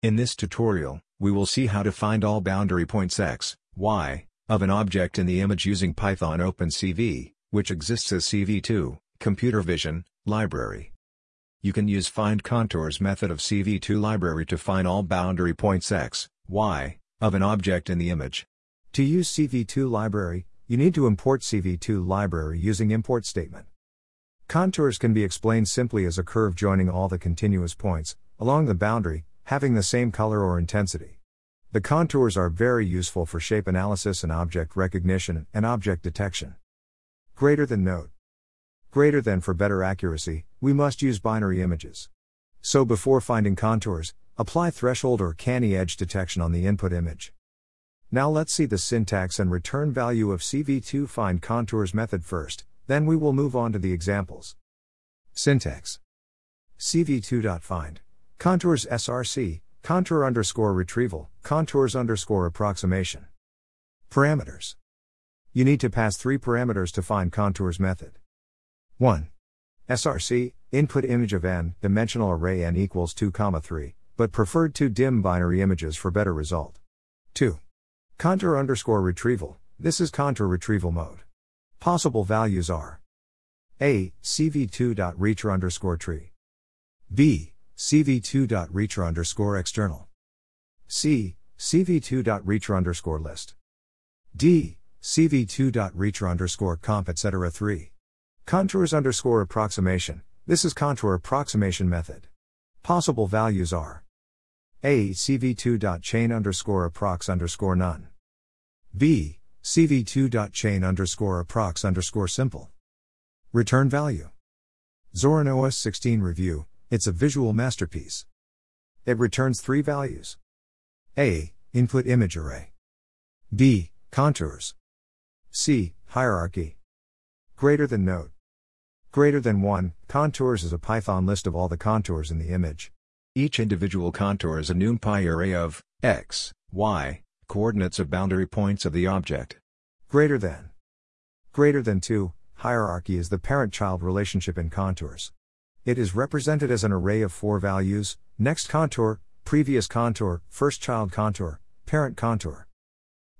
In this tutorial, we will see how to find all boundary points x, y, of an object in the image using Python OpenCV, which exists as CV2, Computer Vision, library. You can use Find Contours method of CV2 library to find all boundary points x, y, of an object in the image. To use CV2 library, you need to import CV2 library using import statement. Contours can be explained simply as a curve joining all the continuous points, along the boundary, having the same color or intensity. The contours are very useful for shape analysis and object recognition and object detection. Greater than note. Greater than for better accuracy, we must use binary images. So before finding contours, apply threshold or canny edge detection on the input image. Now let's see the syntax and return value of CV2 find contours method first, then we will move on to the examples. Syntax CV2.find Contours src, contour underscore retrieval, contours underscore approximation. Parameters. You need to pass three parameters to find contours method. 1. src, input image of n, dimensional array n equals 2, comma 3, but preferred two dim binary images for better result. 2. Contour underscore retrieval, this is contour retrieval mode. Possible values are A. CV2.reacher underscore tree. B. CV2.reacher underscore external. C. CV2.reacher underscore list. D. CV2.reacher underscore comp etc. 3. Contours underscore approximation. This is contour approximation method. Possible values are A. CV2.chain underscore approx underscore none. B. CV2.chain underscore approx underscore simple. Return value. Zorin OS 16 review, it's a visual masterpiece. It returns three values A. Input image array. B. Contours. C. Hierarchy. Greater than note. Greater than 1, contours is a Python list of all the contours in the image. Each individual contour is a NumPy array of x, y, coordinates of boundary points of the object. Greater than. Greater than 2, hierarchy is the parent child relationship in contours. It is represented as an array of four values next contour, previous contour, first child contour, parent contour.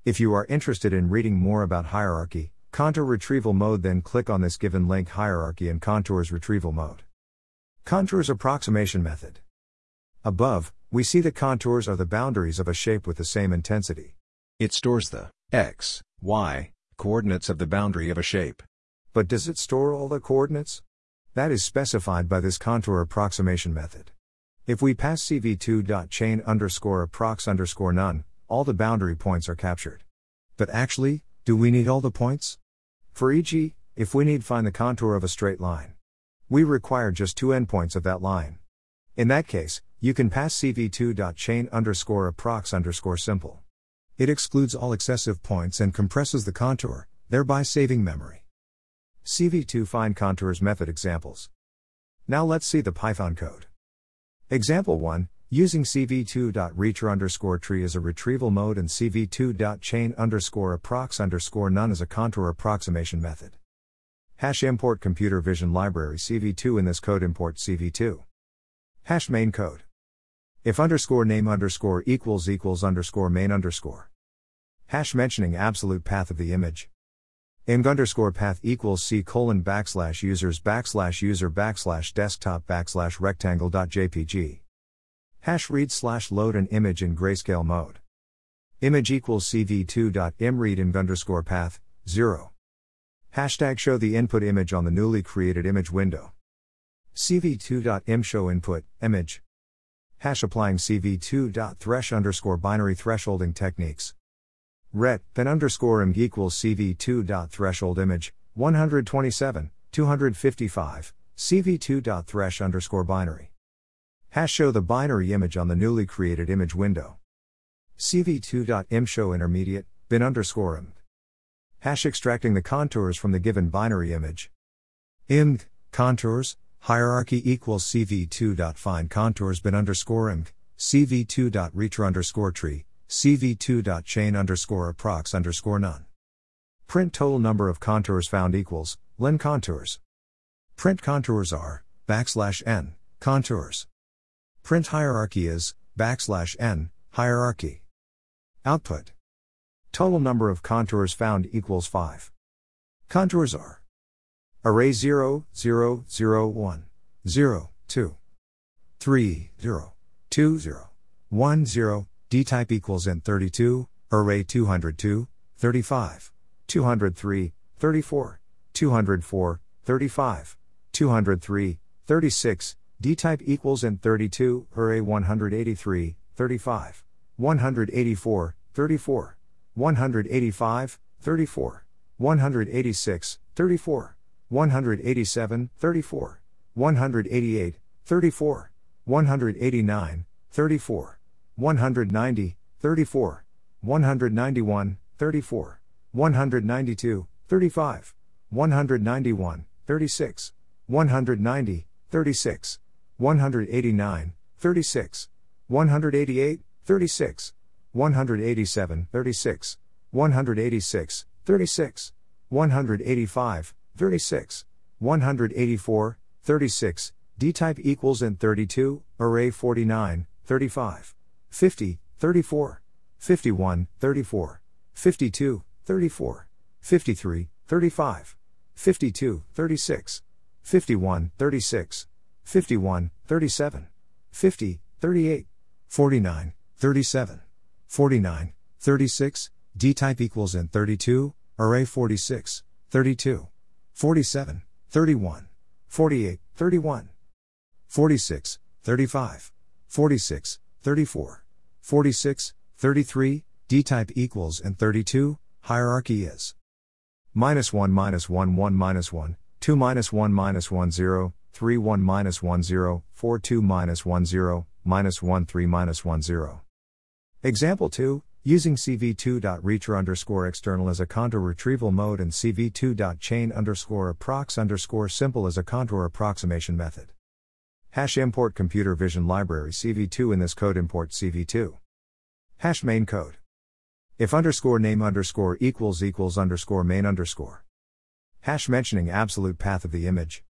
If you are interested in reading more about hierarchy, contour retrieval mode, then click on this given link hierarchy and contours retrieval mode. Contours approximation method. Above, we see the contours are the boundaries of a shape with the same intensity. It stores the x, y coordinates of the boundary of a shape. But does it store all the coordinates? That is specified by this contour approximation method. If we pass cv2.chain underscore approx underscore none, all the boundary points are captured. But actually, do we need all the points? For e.g., if we need find the contour of a straight line, we require just two endpoints of that line. In that case, you can pass cv2.chain underscore approx underscore simple. It excludes all excessive points and compresses the contour, thereby saving memory. CV2 Find Contours method examples. Now let's see the Python code. Example 1 Using CV2.reacher underscore tree as a retrieval mode and CV2.chain underscore approx underscore none as a contour approximation method. Hash import computer vision library CV2 in this code import CV2. Hash main code. If underscore name underscore equals equals underscore main underscore. Hash mentioning absolute path of the image img underscore path equals c colon backslash users backslash user backslash desktop backslash rectangle dot jpg. Hash read slash load an image in grayscale mode. Image equals cv2 dot imread img underscore path, 0. Hashtag show the input image on the newly created image window. cv2 dot im show input, image. Hash applying cv2 dot thresh underscore binary thresholding techniques. Ret, then underscore img equals CV2 dot threshold image, 127, 255, CV2 dot thresh underscore binary. Hash show the binary image on the newly created image window. CV2 dot show intermediate, bin underscore img. Hash extracting the contours from the given binary image. img, contours, hierarchy equals CV2 dot find contours bin underscore img, CV2 dot underscore tree, cv2.chain underscore approx underscore none. Print total number of contours found equals, len contours. Print contours are, backslash n, contours. Print hierarchy is, backslash n, hierarchy. Output. Total number of contours found equals 5. Contours are Array 0, 0, 0, 1, 0, 2, 3, 0, 2, 0, 1, 0, D type equals int32, array 202, 35, 203, 34, 204, 35, 203, 36, D type equals int32, array 183, 35, 184, 34, 185, 34, 186, 34, 187, 34, 188, 34, 189, 34, 190, 34, 191, 34, 192, 35, 191, 36, 190, 36, 189, 36, 188, 36, 187, 36, 186, 36, 185, 36, 184, 36, D type equals int32, array 49, 35, 50, 34, 51, 34, 52, 34, 53, 35, 52, 36, 51, 36, 51, 37, 50, 38, 49, 37, 49, 36, D type equals int32, array 46, 32, 47, 31, 48, 31, 46, 35, 46, 34, 46, 33, D type equals and 32, hierarchy is minus 1 minus 1 1 minus 1, 2 minus 1 minus 1 0, 3 1 minus 1 0, 4 2 minus 1 0, minus 1 3 minus 1 0. Example 2, using cv2.reacher underscore external as a contour retrieval mode and cv2.chain underscore approx underscore simple as a contour approximation method. Hash import computer vision library cv2 in this code import cv2. Hash main code. If underscore name underscore equals equals underscore main underscore. Hash mentioning absolute path of the image.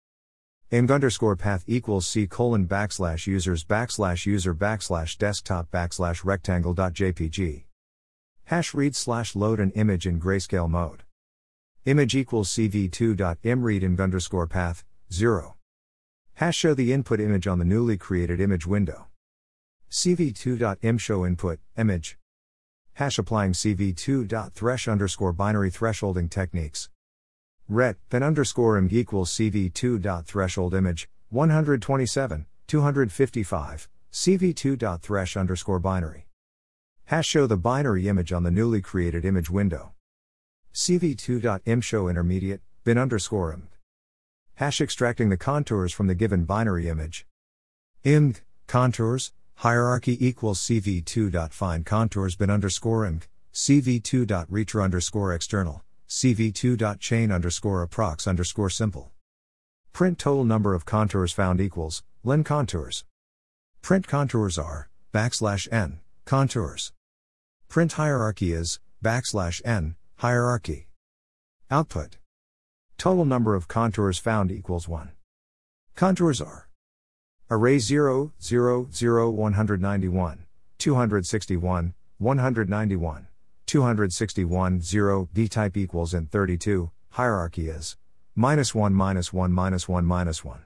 img underscore path equals c colon backslash users backslash user backslash desktop backslash rectangle dot jpg. Hash read slash load an image in grayscale mode. Image equals cv2 dot imread img underscore path, 0. Hash show the input image on the newly created image window. cv2.im show input, image hash applying cv2.thresh underscore binary thresholding techniques. Ret, then underscore img equals cv2.threshold image, 127, 255, cv2.thresh underscore binary. Hash show the binary image on the newly created image window. cv2.im show intermediate, bin underscore img. Hash extracting the contours from the given binary image. img, contours, Hierarchy equals cv2.find contours bin underscore img, cv2.reacher underscore external, cv2.chain underscore approx underscore simple. Print total number of contours found equals, len contours. Print contours are, backslash n, contours. Print hierarchy is, backslash n, hierarchy. Output. Total number of contours found equals 1. Contours are Array 0, 0, 0, 191, 261, 191, 261, 0, D type equals int32, hierarchy is minus 1 minus 1 minus 1 minus 1.